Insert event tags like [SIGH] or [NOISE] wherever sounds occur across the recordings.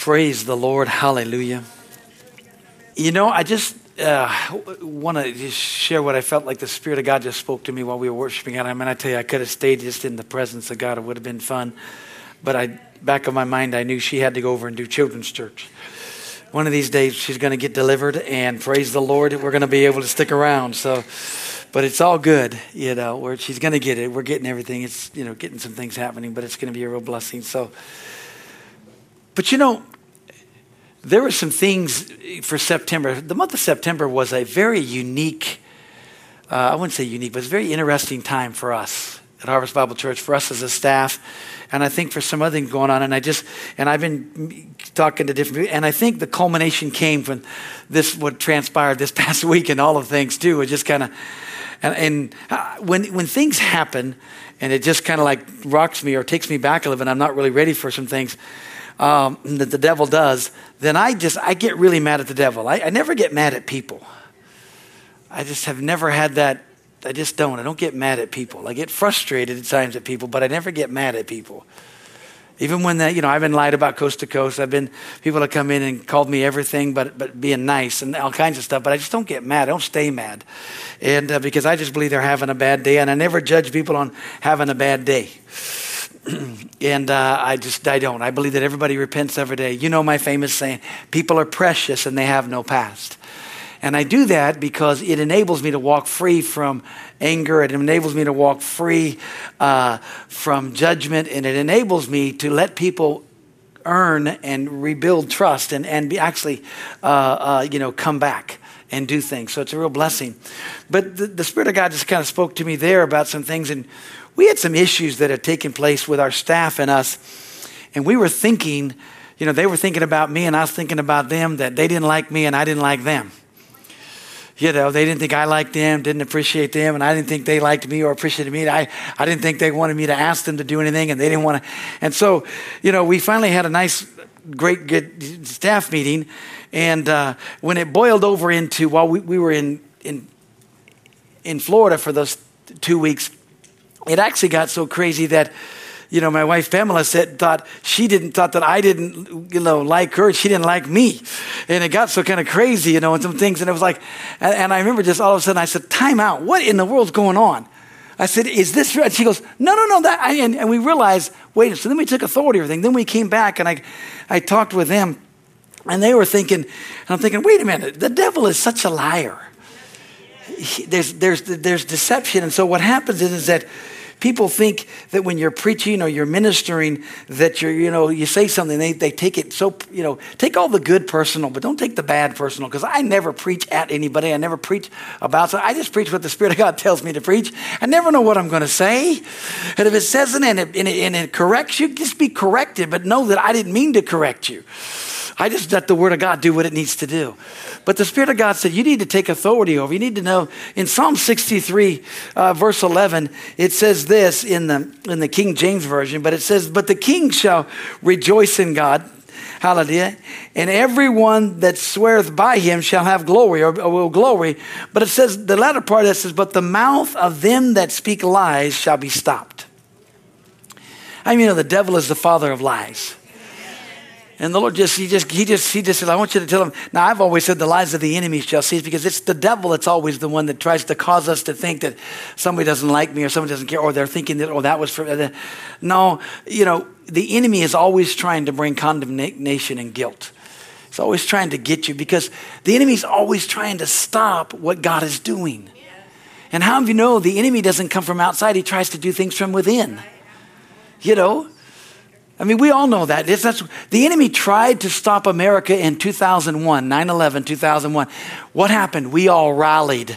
Praise the Lord. Hallelujah. You know, I just uh, want to just share what I felt like the Spirit of God just spoke to me while we were worshiping. And I mean, I tell you, I could have stayed just in the presence of God. It would have been fun. But I, back of my mind, I knew she had to go over and do children's church. One of these days, she's going to get delivered, and praise the Lord, we're going to be able to stick around. So, but it's all good, you know. Where she's going to get it, we're getting everything. It's you know getting some things happening, but it's going to be a real blessing. So, but you know, there were some things for September. The month of September was a very unique, uh, I wouldn't say unique, but it's a very interesting time for us at Harvest Bible Church, for us as a staff, and I think for some other things going on. And I just, and I've been talking to different people, and I think the culmination came from this, what transpired this [LAUGHS] past week and all of things too. It just kind of, and, and uh, when, when things happen, and it just kind of like rocks me or takes me back a little bit, I'm not really ready for some things um, that the devil does, then I just I get really mad at the devil. I, I never get mad at people. I just have never had that. I just don't. I don't get mad at people. I get frustrated at times at people, but I never get mad at people. Even when that, you know, I've been lied about coast to coast. I've been people have come in and called me everything, but but being nice and all kinds of stuff. But I just don't get mad. I don't stay mad, and uh, because I just believe they're having a bad day, and I never judge people on having a bad day. [CLEARS THROAT] and uh, I just, I don't. I believe that everybody repents every day. You know my famous saying, people are precious and they have no past. And I do that because it enables me to walk free from anger. It enables me to walk free uh, from judgment. And it enables me to let people earn and rebuild trust and, and be actually, uh, uh you know, come back and do things. So it's a real blessing. But the, the Spirit of God just kind of spoke to me there about some things. And we had some issues that had taken place with our staff and us. And we were thinking, you know, they were thinking about me and I was thinking about them that they didn't like me and I didn't like them. You know, they didn't think I liked them, didn't appreciate them, and I didn't think they liked me or appreciated me. I, I didn't think they wanted me to ask them to do anything, and they didn't want to. And so, you know, we finally had a nice, great, good staff meeting. And uh, when it boiled over into, while we, we were in, in, in Florida for those two weeks, it actually got so crazy that you know, my wife Pamela said thought she didn't thought that I didn't, you know, like her. She didn't like me, and it got so kind of crazy, you know, and some things. And it was like, and, and, I remember just all of a sudden I said, "Time out! What in the world's going on?" I said, "Is this?" Real? And she goes, "No, no, no." That I, and, and we realized, wait. So then we took authority over everything. Then we came back and I, I talked with them, and they were thinking, and I'm thinking, wait a minute, the devil is such a liar. He, there's there's there's deception, and so what happens is, is that people think that when you're preaching or you're ministering that you're you know you say something they, they take it so you know take all the good personal but don't take the bad personal because i never preach at anybody. I never preach about so i just preach what the spirit of god tells me to preach. I never know what i'm going to say. And if it says it and it, and it, and it corrects you just be corrected but know that i didn't mean to correct you I just let the Word of God do what it needs to do. But the Spirit of God said, You need to take authority over. You need to know. In Psalm 63, uh, verse 11, it says this in the, in the King James Version, but it says, But the king shall rejoice in God. Hallelujah. And everyone that sweareth by him shall have glory or, or, will glory. But it says, the latter part that says, But the mouth of them that speak lies shall be stopped. I mean, you know, the devil is the father of lies. And the Lord just, he just, he just, he just said, I want you to tell him. Now, I've always said the lies of the enemy shall cease because it's the devil that's always the one that tries to cause us to think that somebody doesn't like me or somebody doesn't care or they're thinking that, oh, that was for. Uh, no, you know, the enemy is always trying to bring condemnation and guilt. He's always trying to get you because the enemy's always trying to stop what God is doing. And how do you know the enemy doesn't come from outside? He tries to do things from within. You know, I mean, we all know that. It's, that's, the enemy tried to stop America in 2001, 9 11, 2001. What happened? We all rallied.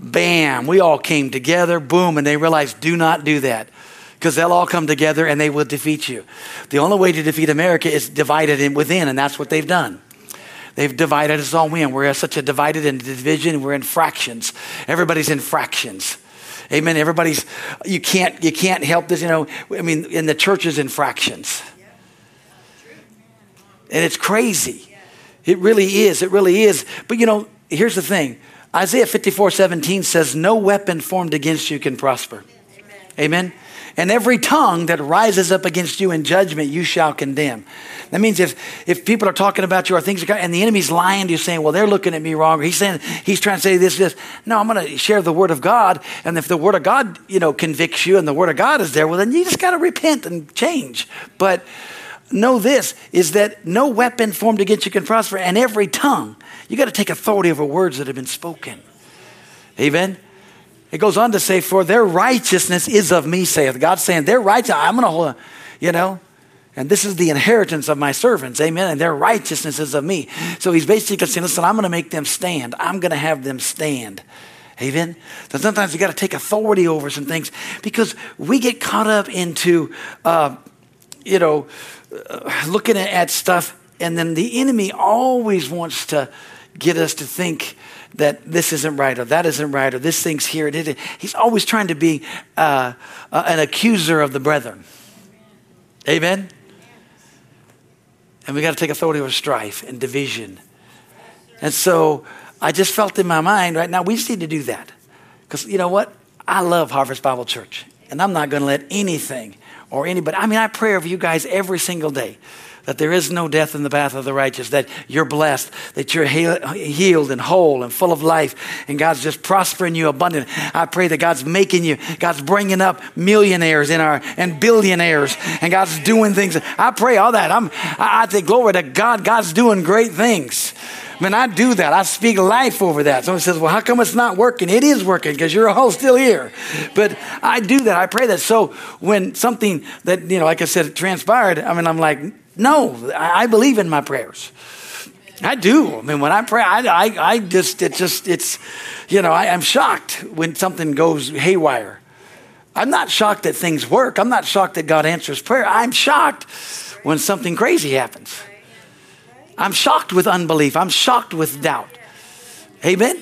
Bam. We all came together. Boom. And they realized, do not do that because they'll all come together and they will defeat you. The only way to defeat America is divided in within, and that's what they've done. They've divided us all in. We're such a divided and division. We're in fractions. Everybody's in fractions. Amen. Everybody's you can't you can't help this. You know, I mean, in the churches in fractions, and it's crazy. It really is. It really is. But you know, here's the thing. Isaiah 54 17 says, No weapon formed against you can prosper. Amen. And every tongue that rises up against you in judgment, you shall condemn. That means if, if people are talking about you or things are and the enemy's lying to you saying, well, they're looking at me wrong, or he's saying, he's trying to say this, this. No, I'm going to share the word of God. And if the word of God, you know, convicts you and the word of God is there, well, then you just got to repent and change. But know this is that no weapon formed against you can prosper, and every tongue, you got to take authority over words that have been spoken. Amen. It goes on to say, For their righteousness is of me, saith God, saying, Their righteousness, I'm going to hold, you know, and this is the inheritance of my servants. Amen. And their righteousness is of me. So he's basically saying, Listen, I'm going to make them stand. I'm going to have them stand. Amen. So sometimes you got to take authority over some things because we get caught up into, uh, you know, uh, looking at stuff, and then the enemy always wants to get us to think that this isn't right or that isn't right or this thing's here. He's always trying to be uh, uh, an accuser of the brethren. Amen? And we got to take authority over strife and division. And so I just felt in my mind right now, we just need to do that. Because you know what? I love Harvest Bible Church. And I'm not going to let anything or anybody. I mean, I pray over you guys every single day that there is no death in the path of the righteous, that you're blessed, that you're healed and whole and full of life, and God's just prospering you abundant. I pray that God's making you, God's bringing up millionaires in our and billionaires, and God's doing things. I pray all that. I'm, I, I think glory to God. God's doing great things. Man, I do that. I speak life over that. Someone says, Well, how come it's not working? It is working because you're all still here. But I do that. I pray that. So when something that, you know, like I said, transpired, I mean, I'm like, No, I, believe in my prayers. I do. I mean, when I pray, I, I, I just, it just, it's, you know, I, I'm shocked when something goes haywire. I'm not shocked that things work. I'm not shocked that God answers prayer. I'm shocked when something crazy happens. I'm shocked with unbelief. I'm shocked with doubt. Amen?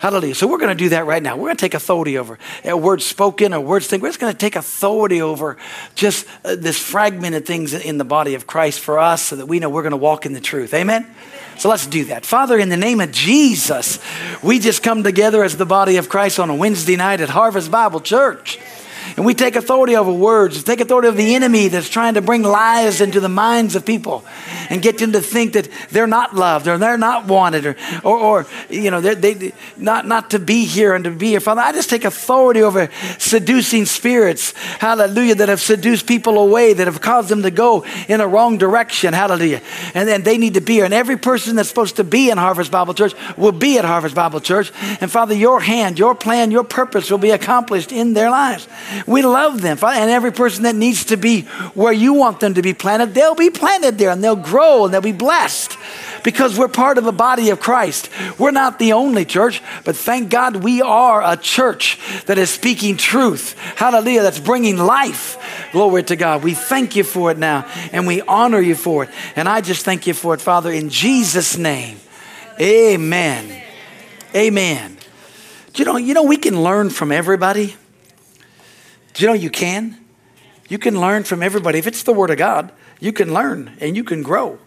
Hallelujah. So we're going to do that right now. We're going to take authority over a word spoken, a word thing. We're just going to take authority over just uh, this fragmented things in the body of Christ for us so that we know we're going to walk in the truth. Amen? So let's do that. Father, in the name of Jesus, we just come together as the body of Christ on a Wednesday night at Harvest Bible Church. And we take authority over words, we take authority over the enemy that's trying to bring lies into the minds of people and get them to think that they're not loved or they're not wanted or, or, or you know, they, not, not to be here and to be here. Father, I just take authority over seducing spirits, hallelujah, that have seduced people away, that have caused them to go in a wrong direction, hallelujah. And then they need to be here. And every person that's supposed to be in Harvest Bible Church will be at Harvest Bible Church. And Father, your hand, your plan, your purpose will be accomplished in their lives. We love them. And every person that needs to be where you want them to be planted, they'll be planted there and they'll grow and they'll be blessed because we're part of the body of Christ. We're not the only church, but thank God we are a church that is speaking truth. Hallelujah. That's bringing life. Glory to God. We thank you for it now and we honor you for it. And I just thank you for it, Father, in Jesus' name. Amen. Amen. You know, you know, we can learn from everybody. Do you know you can? You can learn from everybody. If it's the Word of God, you can learn and you can grow.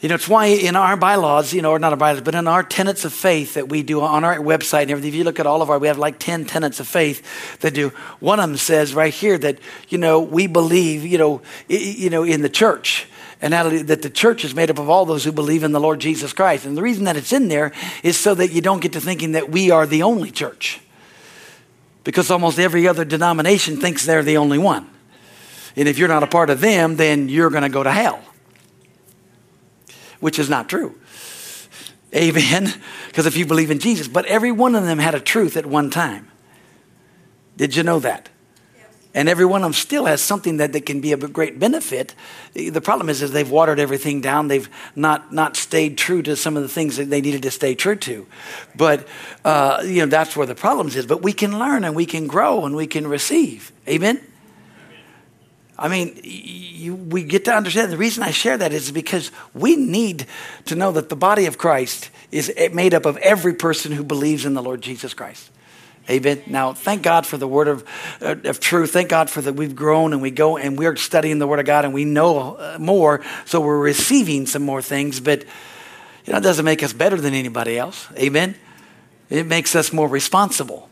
You know, it's why in our bylaws, you know, or not our bylaws, but in our tenets of faith that we do on our website and everything, if you look at all of our, we have like 10 tenets of faith that do. One of them says right here that, you know, we believe, you know, you know, in the church. And that the church is made up of all those who believe in the Lord Jesus Christ. And the reason that it's in there is so that you don't get to thinking that we are the only church because almost every other denomination thinks they're the only one. And if you're not a part of them, then you're going to go to hell, which is not true. Amen. [LAUGHS] Because if you believe in Jesus, but every one of them had a truth at one time. Did you know that? And every one of them still has something that, that can be a great benefit. The problem is, is they've watered everything down. They've not, not stayed true to some of the things that they needed to stay true to. But, uh, you know, that's where the problems is. But we can learn and we can grow and we can receive. Amen? I mean, you, we get to understand the reason I share that is because we need to know that the body of Christ is made up of every person who believes in the Lord Jesus Christ. Amen. Now, thank God for the word of, uh, of truth. Thank God for that we've grown and we go and we're studying the word of God and we know uh, more. So we're receiving some more things, but you know, it doesn't make us better than anybody else. Amen. It makes us more responsible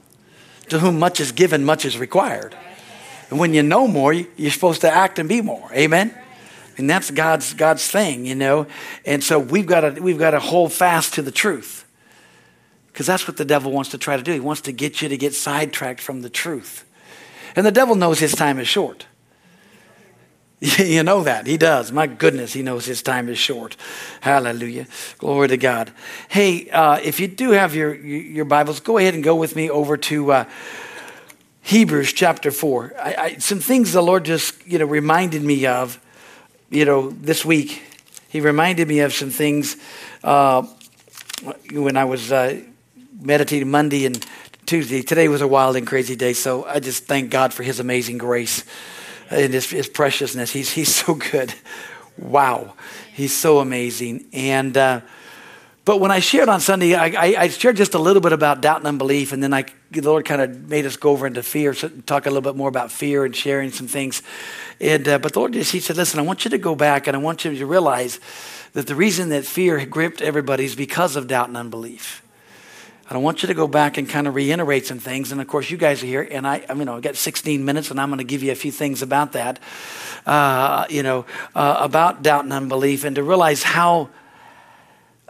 To whom much is given, much is required. And when you know more, you're supposed to act and be more. Amen? And that's God's God's thing, you know. And so we've got to we've got to hold fast to the truth. Because that's what the devil wants to try to do. He wants to get you to get sidetracked from the truth. And the devil knows his time is short. [LAUGHS] You know that. He does. My goodness, he knows his time is short. Hallelujah. Glory to God. Hey, uh, if you do have your, your Bibles, go ahead and go with me over to uh, Hebrews chapter 4. I, I, some things the Lord just, you know, reminded me of, you know, this week. He reminded me of some things uh, when I was meditating Monday and Tuesday. Today was a wild and crazy day, so I just thank God for his amazing grace and his, his preciousness. He's, he's so good. Wow. He's so amazing. And, uh, but when I shared on Sunday, I, I, I, shared just a little bit about doubt and unbelief, and then I, the Lord kind of made us go over into fear, so talk a little bit more about fear and sharing some things. And uh, but the Lord just He said, "Listen, I want you to go back, and I want you to realize that the reason that fear gripped everybody is because of doubt and unbelief." I want you to go back and kind of reiterate some things. And of course, you guys are here, and I, I mean, I've got 16 minutes, and I'm going to give you a few things about that, uh, you know, uh, about doubt and unbelief, and to realize how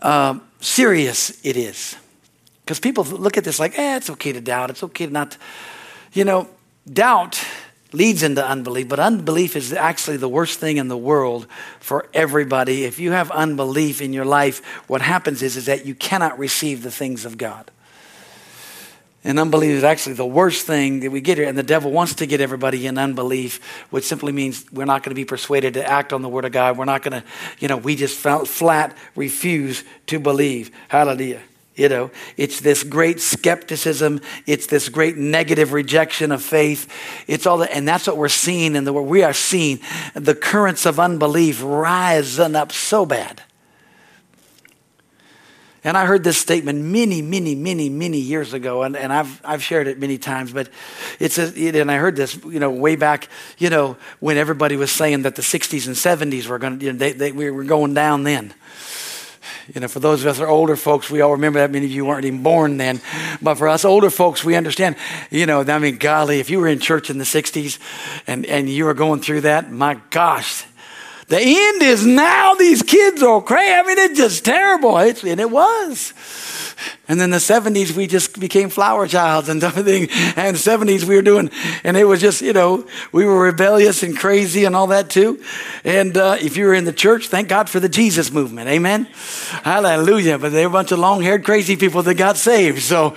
uh, serious it is. Because people look at this like, eh, it's okay to doubt. It's okay to not, you know, doubt leads into unbelief, but unbelief is actually the worst thing in the world for everybody. If you have unbelief in your life, what happens is, is that you cannot receive the things of God. And unbelief is actually the worst thing that we get here. And the devil wants to get everybody in unbelief, which simply means we're not going to be persuaded to act on the word of God. We're not going to, you know, we just flat refuse to believe. Hallelujah. You know, it's this great skepticism. It's this great negative rejection of faith. It's all that, and that's what we're seeing in the world. We are seeing the currents of unbelief rising up so bad. And I heard this statement many, many, many, many years ago, and, and I've, I've shared it many times, but it's a, and I heard this, you know, way back, you know, when everybody was saying that the 60s and 70s were going to, you know, they, they, we were going down then. You know, for those of us are older folks, we all remember that. Many of you weren't even born then. But for us older folks, we understand, you know, I mean, golly, if you were in church in the 60s and, and you were going through that, my gosh, the end is now. These kids are crazy. I mean, it's just terrible. It's, and it was. And then the 70s, we just became flower childs and [LAUGHS] everything. And 70s, we were doing, and it was just, you know, we were rebellious and crazy and all that too. And uh, if you were in the church, thank God for the Jesus movement. Amen. Hallelujah. But they were a bunch of long haired, crazy people that got saved. So,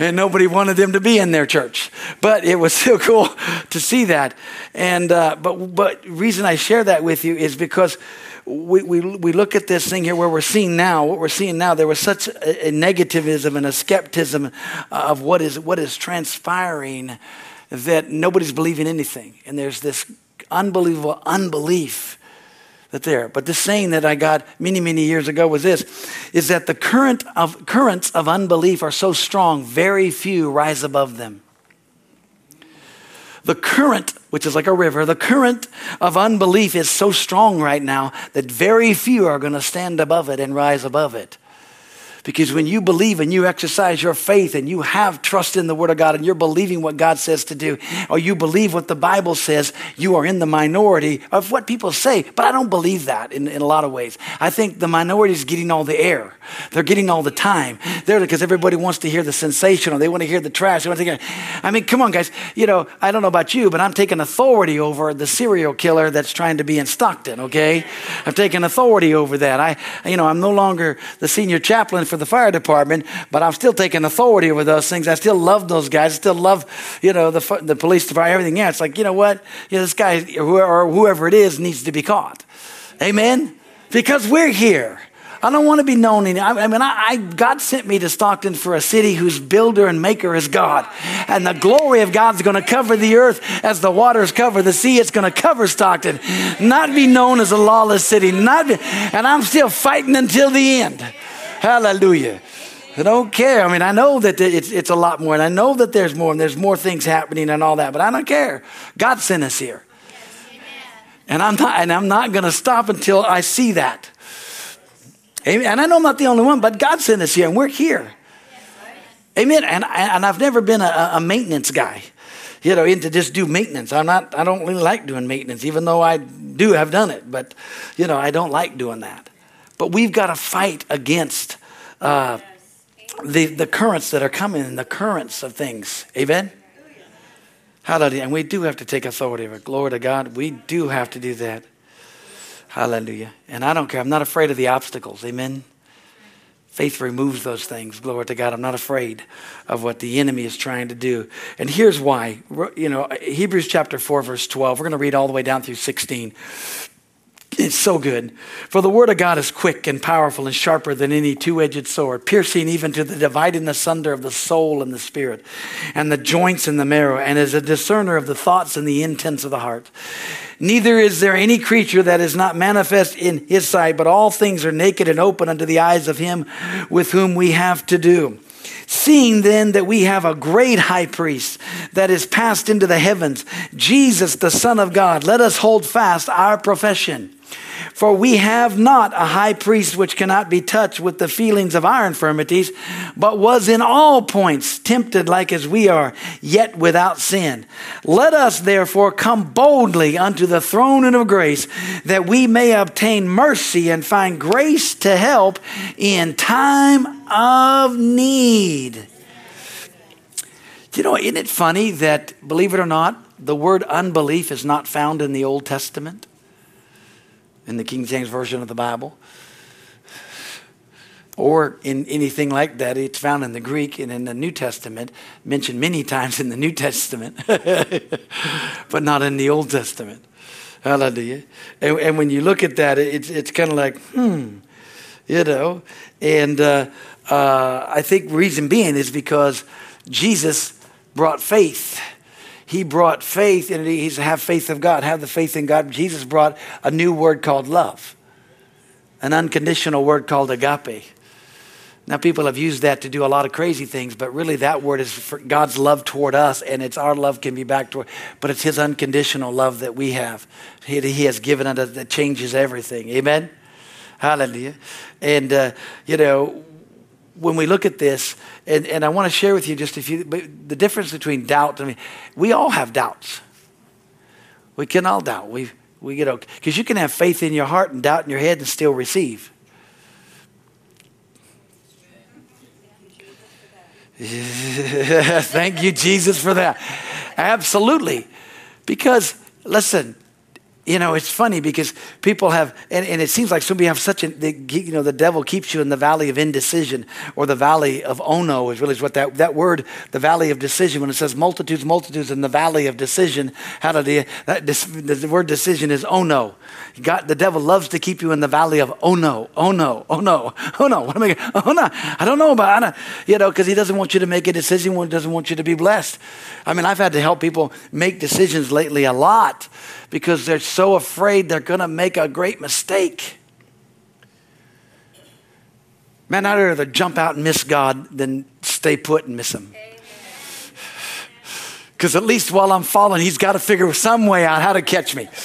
and nobody wanted them to be in their church. But it was [LAUGHS] still cool to see that. And, uh, but, but reason I share that with you is because we, we, we look at this thing here where we're seeing now, what we're seeing now, there was such a, a negativism and a skepticism of what is, what is transpiring that nobody's believing anything. And there's this unbelievable unbelief that there. But the saying that I got many, many years ago was this, is that the current of, currents of unbelief are so strong, very few rise above them. The current, which is like a river, the current of unbelief is so strong right now that very few are going to stand above it and rise above it. Because when you believe and you exercise your faith and you have trust in the Word of God and you're believing what God says to do, or you believe what the Bible says, you are in the minority of what people say. But I don't believe that in, in a lot of ways. I think the minority is getting all the air. They're getting all the time. They're because everybody wants to hear the sensational. They want to hear the trash. They want to hear, I mean, come on, guys. You know, I don't know about you, but I'm taking authority over the serial killer that's trying to be in Stockton, okay? I'm taking authority over that. I, you know, I'm no longer the senior chaplain for the fire department, but I'm still taking authority over those things. I still love those guys. I still love, you know, the, the police department, everything else. Like, you know what? You know, this guy or whoever it is needs to be caught. Amen? Because we're here. I don't want to be known. Any, I, mean, I, I, God sent me to Stockton for a city whose builder and maker is God. And the glory of God's going to cover the earth as the waters cover the sea. It's going to cover Stockton. Not be known as a lawless city. Not be, and I'm still fighting until the end. Hallelujah. I don't care. I mean, I know that it's, it's a lot more, and I know that there's more, and there's more things happening and all that, but I don't care. God sent us here. and I'm not, and I'm not going to stop until I see that. Amen. And I know I'm not the only one, but God sent us here, and we're here. Amen. And, and I've never been a, a maintenance guy you know, into just do maintenance. I'm not, I don't really like doing maintenance, even though I do have done it. But, you know, I don't like doing that. But we've got to fight against uh, the, the currents that are coming and the currents of things. Amen? Hallelujah. And we do have to take authority it. Glory to God. We do have to do that. Hallelujah. And I don't care. I'm not afraid of the obstacles. Amen. Faith removes those things. Glory to God. I'm not afraid of what the enemy is trying to do. And here's why. You know, Hebrews chapter 4, verse 12. We're going to read all the way down through 16. It's so good. For the word of God is quick and powerful and sharper than any two edged sword, piercing even to the dividing asunder of the soul and the spirit, and the joints and the marrow, and is a discerner of the thoughts and the intents of the heart. Neither is there any creature that is not manifest in his sight, but all things are naked and open unto the eyes of him with whom we have to do. Seeing then that we have a great high priest that is passed into the heavens, Jesus, the Son of God, let us hold fast our profession. For we have not a high priest which cannot be touched with the feelings of our infirmities, but was in all points tempted like as we are, yet without sin. Let us therefore come boldly unto the throne of grace, that we may obtain mercy and find grace to help in time of need. You know, isn't it funny that, believe it or not, the word unbelief is not found in the Old Testament? In the King James Version of the Bible. Or in anything like that, it's found in the Greek and in the New Testament, mentioned many times in the New Testament, [LAUGHS] but not in the Old Testament. Hallelujah. And, and when you look at that, it's, it's kind of like, hmm, you know. And uh, uh, I think reason being is because Jesus brought faith he brought faith, and he's have faith of God, have the faith in God. Jesus brought a new word called love, an unconditional word called agape. Now, people have used that to do a lot of crazy things, but really that word is God's love toward us, and it's our love can be back toward, but it's His unconditional love that we have. He, he has given us that changes everything. Amen? Hallelujah. And, uh, you know, when we look at this, and, and I want to share with you just a few, the difference between doubt. I mean, we all have doubts. We can all doubt. We, we get okay. Because you can have faith in your heart and doubt in your head and still receive. [LAUGHS] Thank you, Jesus, for that. Absolutely. Because, listen, you know, it's funny because people have, and, and it seems like some people have such a, they, you know, the devil keeps you in the valley of indecision or the valley of ono is really what that, that word, the valley of decision, when it says multitudes, multitudes in the valley of decision, how do they, that, the word decision is ono. God, the devil loves to keep you in the valley of oh no, oh no, oh no, oh no. What am I? Oh no, I don't know about it. You know, because he doesn't want you to make a decision. He doesn't want you to be blessed. I mean, I've had to help people make decisions lately a lot because they're so afraid they're going to make a great mistake. Man, I'd rather jump out and miss God than stay put and miss Him. Because at least while I'm falling, He's got to figure some way out how to catch me. [LAUGHS]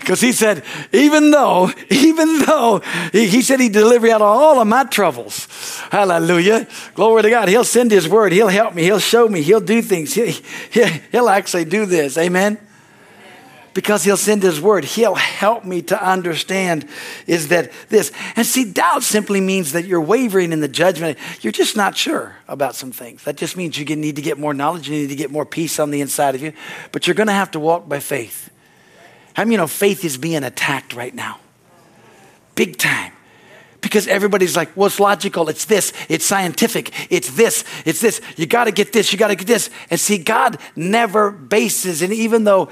Because he said, even though, even though, he, he said he'd deliver me out of all of my troubles. Hallelujah. Glory to God. He'll send his word. He'll help me. He'll show me. He'll do things. He, he, he'll actually do this. Amen because he'll send his word. He'll help me to understand is that this. And see, doubt simply means that you're wavering in the judgment. You're just not sure about some things. That just means you need to get more knowledge. You need to get more peace on the inside of you. But you're going to have to walk by faith. How many you know faith is being attacked right now? Big time. Because everybody's like, well, it's logical, it's this, it's scientific, it's this, it's this. You got to get this, you got to get this. And see, God never bases, and even though,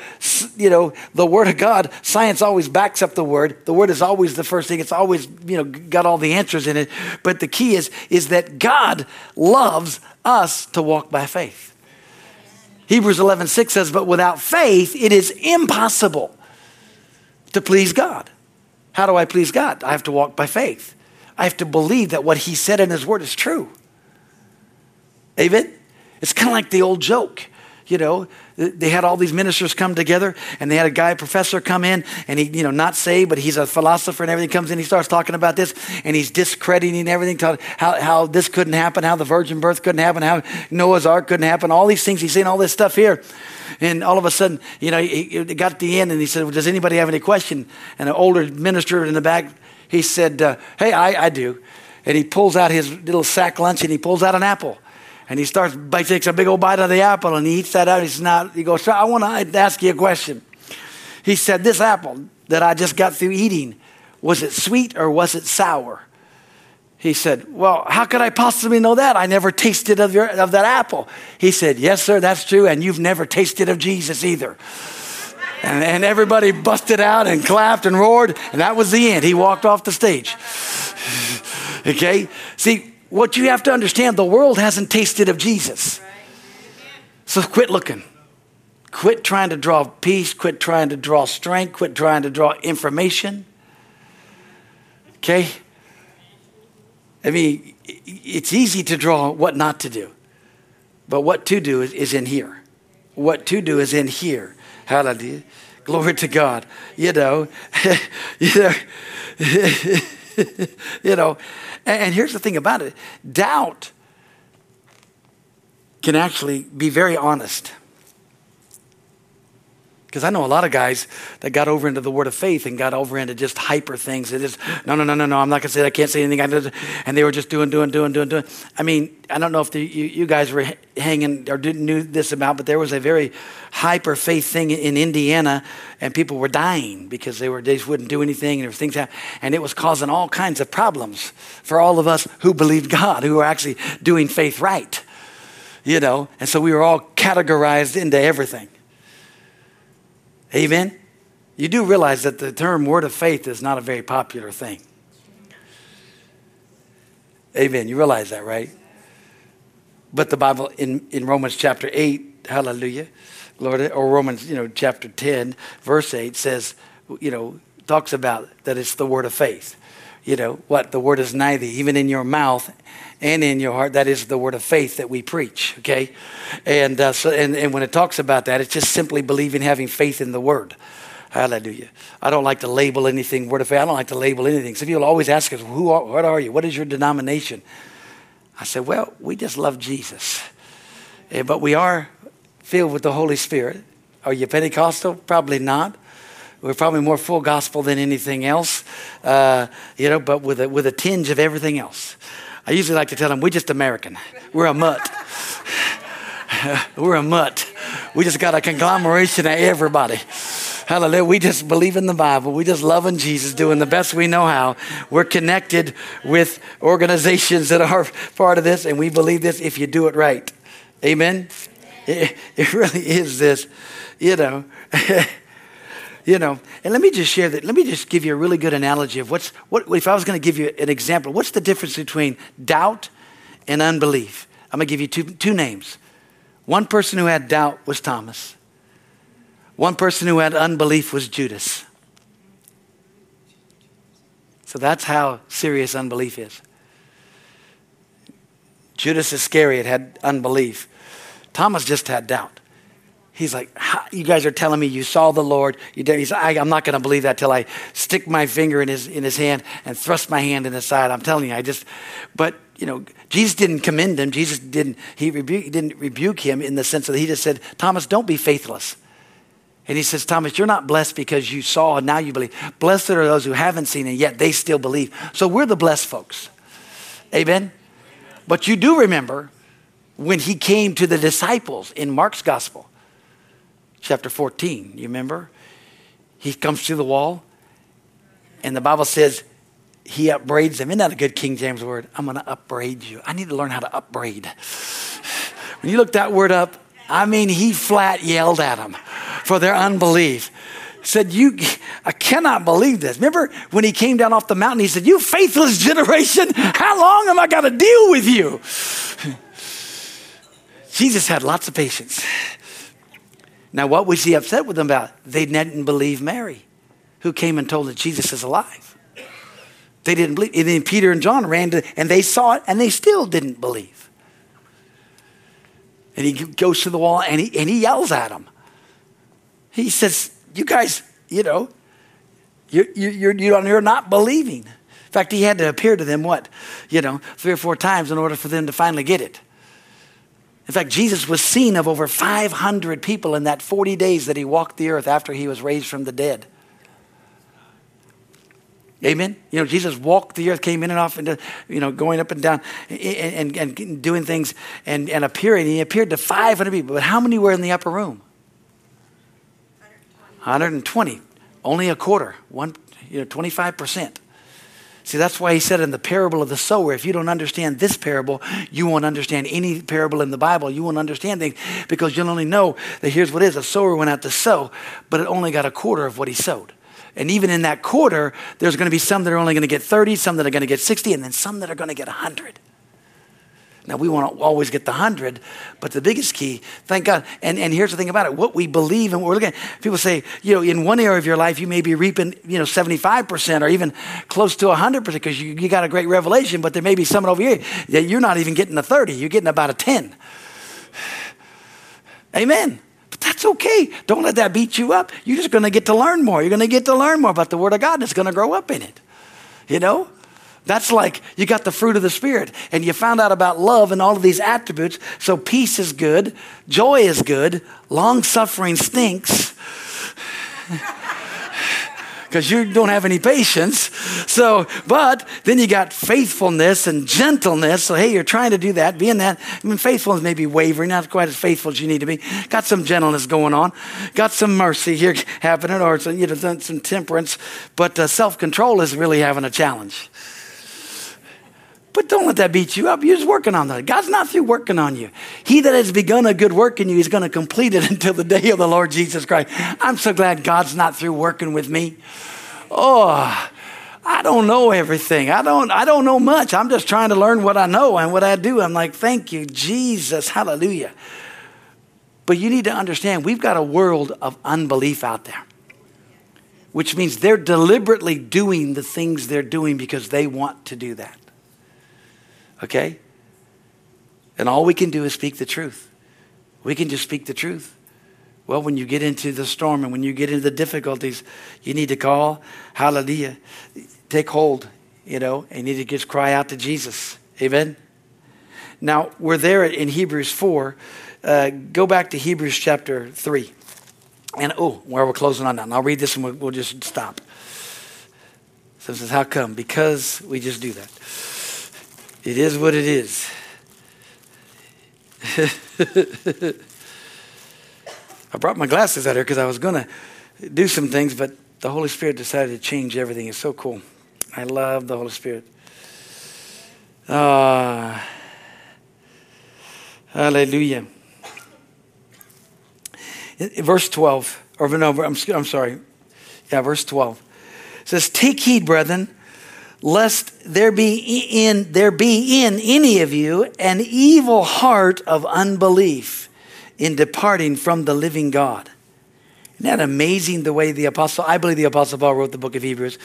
you know, the Word of God, science always backs up the Word, the Word is always the first thing, it's always, you know, got all the answers in it. But the key is, is that God loves us to walk by faith. Hebrews 11, 6 says, but without faith, it is impossible to please God. How do I please God? I have to walk by faith. I have to believe that what He said in His Word is true. Amen? It's kind of like the old joke. you know, they had all these ministers come together and they had a guy, professor come in and he, you know, not saved, but he's a philosopher and everything comes in. He starts talking about this and he's discrediting everything, how, how this couldn't happen, how the virgin birth couldn't happen, how Noah's ark couldn't happen, all these things. He's saying all this stuff here. And all of a sudden, you know, he, he got to the end and he said, well, does anybody have any question? And an older minister in the back, he said, uh, hey, I, I do. And he pulls out his little sack lunch and he pulls out an apple. And he starts, he takes a big old bite of the apple and he eats that out. He's not, he goes, I want to ask you a question. He said, This apple that I just got through eating, was it sweet or was it sour? He said, Well, how could I possibly know that? I never tasted of, your, of that apple. He said, Yes, sir, that's true. And you've never tasted of Jesus either. And, and everybody busted out and clapped and roared. And that was the end. He walked off the stage. okay? See, what you have to understand the world hasn't tasted of Jesus. So quit looking. Quit trying to draw peace, quit trying to draw strength, quit trying to draw information. Okay? I mean, it's easy to draw what not to do, but what to do is, is in here. What to do is in here. Hallelujah. Glory to God. You know, [LAUGHS] you know, [LAUGHS] you know, and here's the thing about it doubt can actually be very honest. Because I know a lot of guys that got over into the word of faith and got over into just hyper things. It is, no, no, no, no, no, I'm not going to say that. I can't say anything. And they were just doing, doing, doing, doing, doing. I mean, I don't know if the, you, you, guys were hanging or didn't knew this about, but there was a very hyper faith thing in Indiana, and people were dying because they, were, they just wouldn't do anything, and there things happen, and it was causing all kinds of problems for all of us who believed God, who were actually doing faith right. You know, and so we were all categorized into everything. Amen? You do realize that the term word of faith is not a very popular thing. Amen. You realize that, right? But the Bible in, in Romans chapter 8, hallelujah, Lord, or Romans, you know, chapter 10, verse 8 says, you know, talks about that it's the word of faith. You know, what? The word is nigh thee, even in your mouth and in your heart. That is the word of faith that we preach, okay? And, uh, so, and, and when it talks about that, it's just simply believing, having faith in the word. Hallelujah. I don't like to label anything word of faith. I don't like to label anything. So people always ask us, Who are, what are you? What is your denomination? I said, Well, we just love Jesus. But we are filled with the Holy Spirit. Are you Pentecostal? Probably not. We're probably more full gospel than anything else, uh, you know, but with a, with a tinge of everything else. I usually like to tell them, we're just American. We're a mutt. [LAUGHS] we're a mutt. We just got a conglomeration of everybody. Hallelujah. We just believe in the Bible. We just love in Jesus, doing the best we know how. We're connected with organizations that are part of this, and we believe this if you do it right. Amen? It, it really is this, you know. [LAUGHS] You know, and let me just share that. Let me just give you a really good analogy of what's, what, if I was going to give you an example, what's the difference between doubt and unbelief? I'm going to give you two, two names. One person who had doubt was Thomas, one person who had unbelief was Judas. So that's how serious unbelief is. Judas Iscariot had unbelief. Thomas just had doubt. He's like, you guys are telling me you saw the Lord. You did. He's, I, am not going to believe that till I stick my finger in his in his hand and thrust my hand in his side. I'm telling you, I just. But you know, Jesus didn't commend him. Jesus didn't. He, rebu- didn't rebuke him in the sense that he just said, Thomas, don't be faithless. And he says, Thomas, you're not blessed because you saw and now you believe. Blessed are those who haven't seen and yet they still believe. So we're the blessed folks. Amen. But you do remember when he came to the disciples in Mark's gospel chapter 14. You remember? He comes to the wall, and the Bible says he upbraids them. Isn't that a good King James word? I'm going to upbraid you. I need to learn how to upbraid. When you look that word up, I mean, he flat yelled at them for their unbelief. Said, You, I cannot believe this. Remember when he came down off the mountain, he said, You faithless generation, how long am I going to deal with you? Jesus had lots of patience. Now, what was he upset with them about? They didn't believe Mary, who came and told that Jesus is alive. They didn't believe. And then Peter and John ran to, and they saw it, and they still didn't believe. And he goes to the wall and he, and he yells at them. He says, You guys, you know, you're, you're, you're not believing. In fact, he had to appear to them, what? You know, three or four times in order for them to finally get it. In fact, Jesus was seen of over 500 people in that 40 days that he walked the earth after he was raised from the dead. Amen. You know, Jesus walked the earth, came in and off, and you know, going up and down, and, and, and doing things, and, and appearing. He appeared to 500 people, but how many were in the upper room? 120. 120. Only a quarter. One, you know, 25 percent. See, that's why he said in the parable of the sower, if you don't understand this parable, you won't understand any parable in the Bible. You won't understand things because you'll only know that here's what it is a sower went out to sow, but it only got a quarter of what he sowed. And even in that quarter, there's going to be some that are only going to get 30, some that are going to get 60, and then some that are going to get 100. Now, we want to always get the 100, but the biggest key, thank God. And, and here's the thing about it what we believe and what we're looking at. People say, you know, in one area of your life, you may be reaping, you know, 75% or even close to 100% because you, you got a great revelation, but there may be someone over here that you're not even getting a 30, you're getting about a 10. Amen. But that's okay. Don't let that beat you up. You're just going to get to learn more. You're going to get to learn more about the Word of God, and it's going to grow up in it. You know? That's like you got the fruit of the Spirit and you found out about love and all of these attributes. So peace is good, joy is good, long suffering stinks. [LAUGHS] because you don't have any patience. So, but then you got faithfulness and gentleness. So, hey, you're trying to do that, being that. I mean, faithfulness may be wavering, not quite as faithful as you need to be. Got some gentleness going on, got some mercy here [LAUGHS] happening, or some, you know, some temperance. But uh, self control is really having a challenge. But don't let that beat you up. You're just working on that. God's not through working on you. He that has begun a good work in you is going to complete it [LAUGHS] until the day of the Lord Jesus Christ. I'm so glad God's not through working with me. Oh, I don't know everything. I don't, I don't know much. I'm just trying to learn what I know and what I do. I'm like, thank you, Jesus. Hallelujah. But you need to understand we've got a world of unbelief out there, which means they're deliberately doing the things they're doing because they want to do that. Okay? And all we can do is speak the truth. We can just speak the truth. Well, when you get into the storm and when you get into the difficulties, you need to call, hallelujah, take hold, you know, and you need to just cry out to Jesus. Amen? Now, we're there in Hebrews 4. Uh, go back to Hebrews chapter 3. And, oh, where we're closing on that. I'll read this and we'll, we'll just stop. So it says, How come? Because we just do that. It is what it is. [LAUGHS] I brought my glasses out here because I was going to do some things, but the Holy Spirit decided to change everything. It's so cool. I love the Holy Spirit. Uh, hallelujah. Verse 12, or no, I'm, I'm sorry. Yeah, verse 12. It says, Take heed, brethren lest there be in there be in any of you an evil heart of unbelief in departing from the living God. Isn't that amazing the way the apostle, I believe the apostle Paul wrote the book of Hebrews.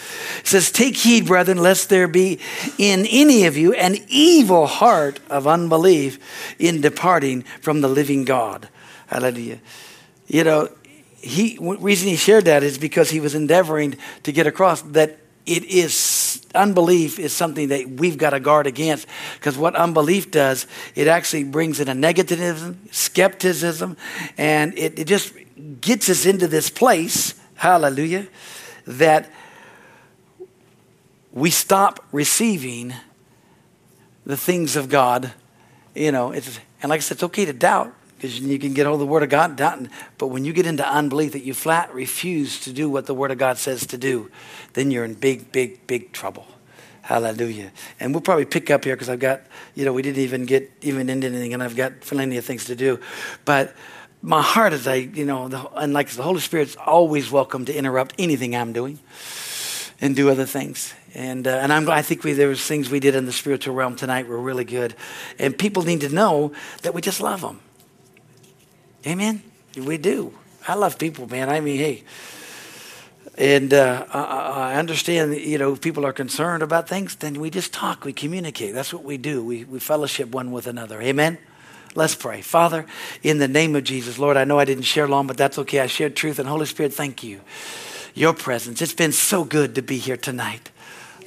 Says, Take heed, brethren, lest there be in any of you an evil heart of unbelief in departing from the living God. Hallelujah. You know, he reason he shared that is because he was endeavoring to get across that it is unbelief is something that we've got to guard against because what unbelief does it actually brings in a negativism skepticism and it, it just gets us into this place hallelujah that we stop receiving the things of god you know it's and like i said it's okay to doubt because you can get of the Word of God. Done, but when you get into unbelief that you flat refuse to do what the Word of God says to do, then you're in big, big, big trouble. Hallelujah. And we'll probably pick up here because I've got, you know, we didn't even get even into anything and I've got plenty of things to do. But my heart is, I, you know, the, and like the Holy Spirit's always welcome to interrupt anything I'm doing and do other things. And, uh, and I'm, I think we, there was things we did in the spiritual realm tonight were really good. And people need to know that we just love them. Amen? We do. I love people, man. I mean, hey. And uh, I, I, understand, you know, people are concerned about things, then we just talk, we communicate. That's what we do. We, we fellowship one with another. Amen? Let's pray. Father, in the name of Jesus, Lord, I know I didn't share long, but that's okay. I shared truth. And Holy Spirit, thank you. Your presence. It's been so good to be here tonight.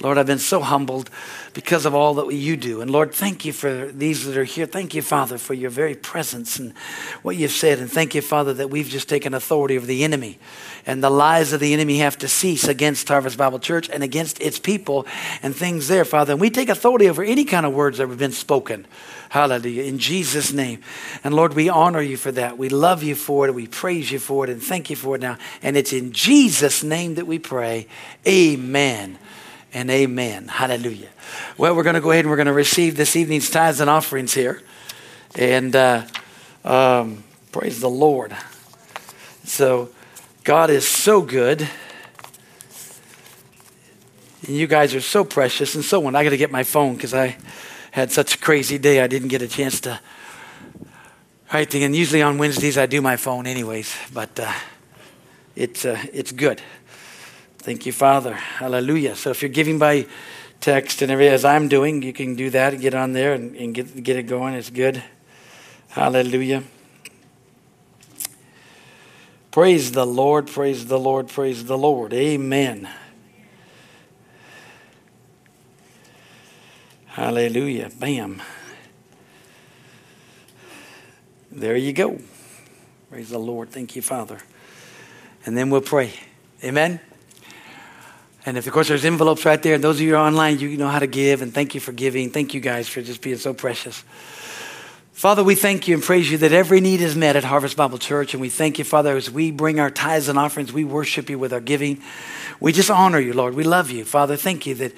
Lord, I've been so humbled because of all that you do. And Lord, thank you for these that are here. Thank you, Father, for your very presence and what you've said. And thank you, Father, that we've just taken authority over the enemy. And the lies of the enemy have to cease against Harvest Bible Church and against its people and things there, Father. And we take authority over any kind of words that have been spoken. Hallelujah. In Jesus' name. And Lord, we honor you for that. We love you for it. We praise you for it and thank you for it now. And it's in Jesus' name that we pray. Amen and amen. Hallelujah. Well, we're going to go ahead and we're going to receive this evening's tithes and offerings here. And uh, um, praise the Lord. So, God is so good. And you guys are so precious and so on. I got to get my phone because I had such a crazy day. I didn't get a chance to write thing. And usually on Wednesdays I do my phone anyways, but uh, it's uh, it's good. Thank you, Father. Hallelujah. So if you're giving by text and everything, as I'm doing, you can do that and get on there and, and get, get it going. It's good. Hallelujah. Praise the Lord, praise the Lord, praise the Lord. Amen. Hallelujah. Bam. There you go. Praise the Lord. Thank you, Father. And then we'll pray. Amen. And of course, there's envelopes right there, and those of you online, you know how to give, and thank you for giving. Thank you guys for just being so precious. Father, we thank you and praise you that every need is met at Harvest Bible Church. And we thank you, Father, as we bring our tithes and offerings, we worship you with our giving. We just honor you, Lord. We love you. Father, thank you that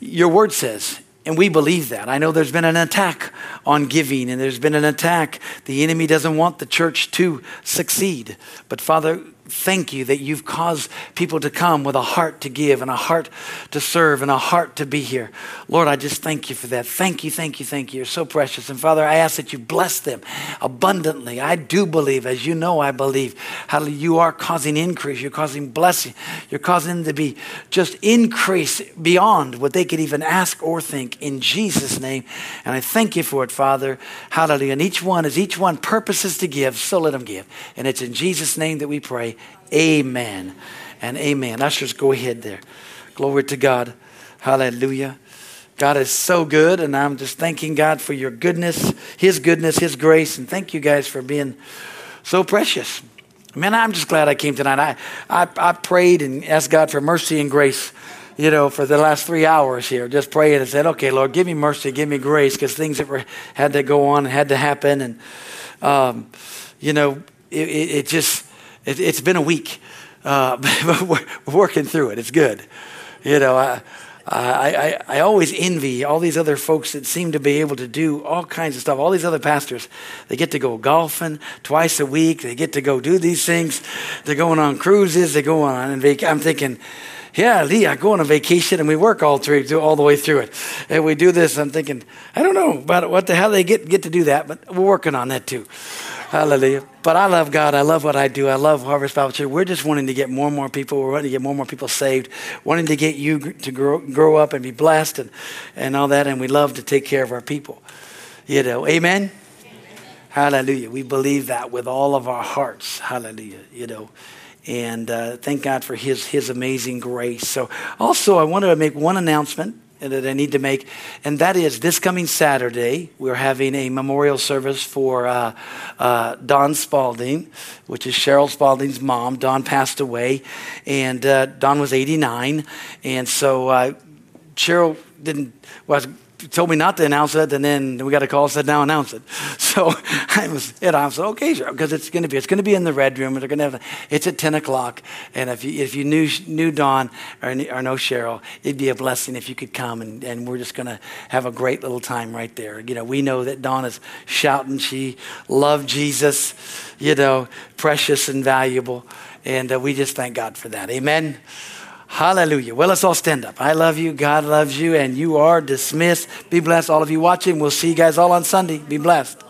your word says, and we believe that. I know there's been an attack on giving, and there's been an attack. The enemy doesn't want the church to succeed. But Father, thank you that you've caused people to come with a heart to give and a heart to serve and a heart to be here. Lord, I just thank you for that. Thank you, thank you, thank you. You're so precious. And Father, I ask that you bless them abundantly. I do believe, as you know, I believe, how you are causing increase. You're causing blessing. You're causing them to be just increase beyond what they could even ask or think in Jesus' name. And I thank you for it, Father. Hallelujah. And each one, as each one purposes to give, so let them give. And it's in Jesus' name that we pray. Amen and amen. Ushers, go ahead there. Glory to God. Hallelujah. God is so good, and I'm just thanking God for your goodness, His goodness, His grace, and thank you guys for being so precious. Man, I'm just glad I came tonight. I, I, I prayed and asked God for mercy and grace, you know, for the last three hours here, just praying and said, okay, Lord, give me mercy, give me grace, because things that were, had to go on and had to happen. And, um, you know, it, it, it just, it, has been a week, uh, [LAUGHS] but we're working through it. It's good. You know, I, I, I, I, always envy all these other folks that seem to be able to do all kinds of stuff. All these other pastors, they get to go golfing twice a week. They get to go do these things. They're going on cruises. They go on and vac- I'm thinking, yeah, Lee, I go on a vacation and we work all through all the way through it. And we do this. I'm thinking, I don't know about what the hell they get get to do that, but we're working on that too. Hallelujah. But I love God. I love what I do. I love Harvest Bible Church. We're just wanting to get more and more people. We're wanting to get more and more people saved, wanting to get you to grow, grow up and be blessed and, and all that. And we love to take care of our people. You know, amen? amen? Hallelujah. We believe that with all of our hearts. Hallelujah. You know, and uh, thank God for His His amazing grace. So, also, I wanted to make one announcement that I need to make, and that is this coming Saturday, we're having a memorial service for uh, uh, Dawn Spalding, which is Cheryl Spalding's mom. Dawn passed away, and uh, Dawn was 89, and so uh, Cheryl didn't, was told me not to announce it, and then we got a call said, now announce it. [LAUGHS] So I was, you I okay, sure, because it's going to be, it's going to be in the red room, they're going to have, it's at 10 o'clock, and if you, if you knew, knew Dawn or, or know Cheryl, it'd be a blessing if you could come, and, and we're just going to have a great little time right there. You know, we know that Dawn is shouting, she loved Jesus, you know, precious and valuable, and uh, we just thank God for that. Amen. Hallelujah. Well, let's all stand up. I love you. God loves you. And you are dismissed. Be blessed, all of you watching. We'll see you guys all on Sunday. Be blessed.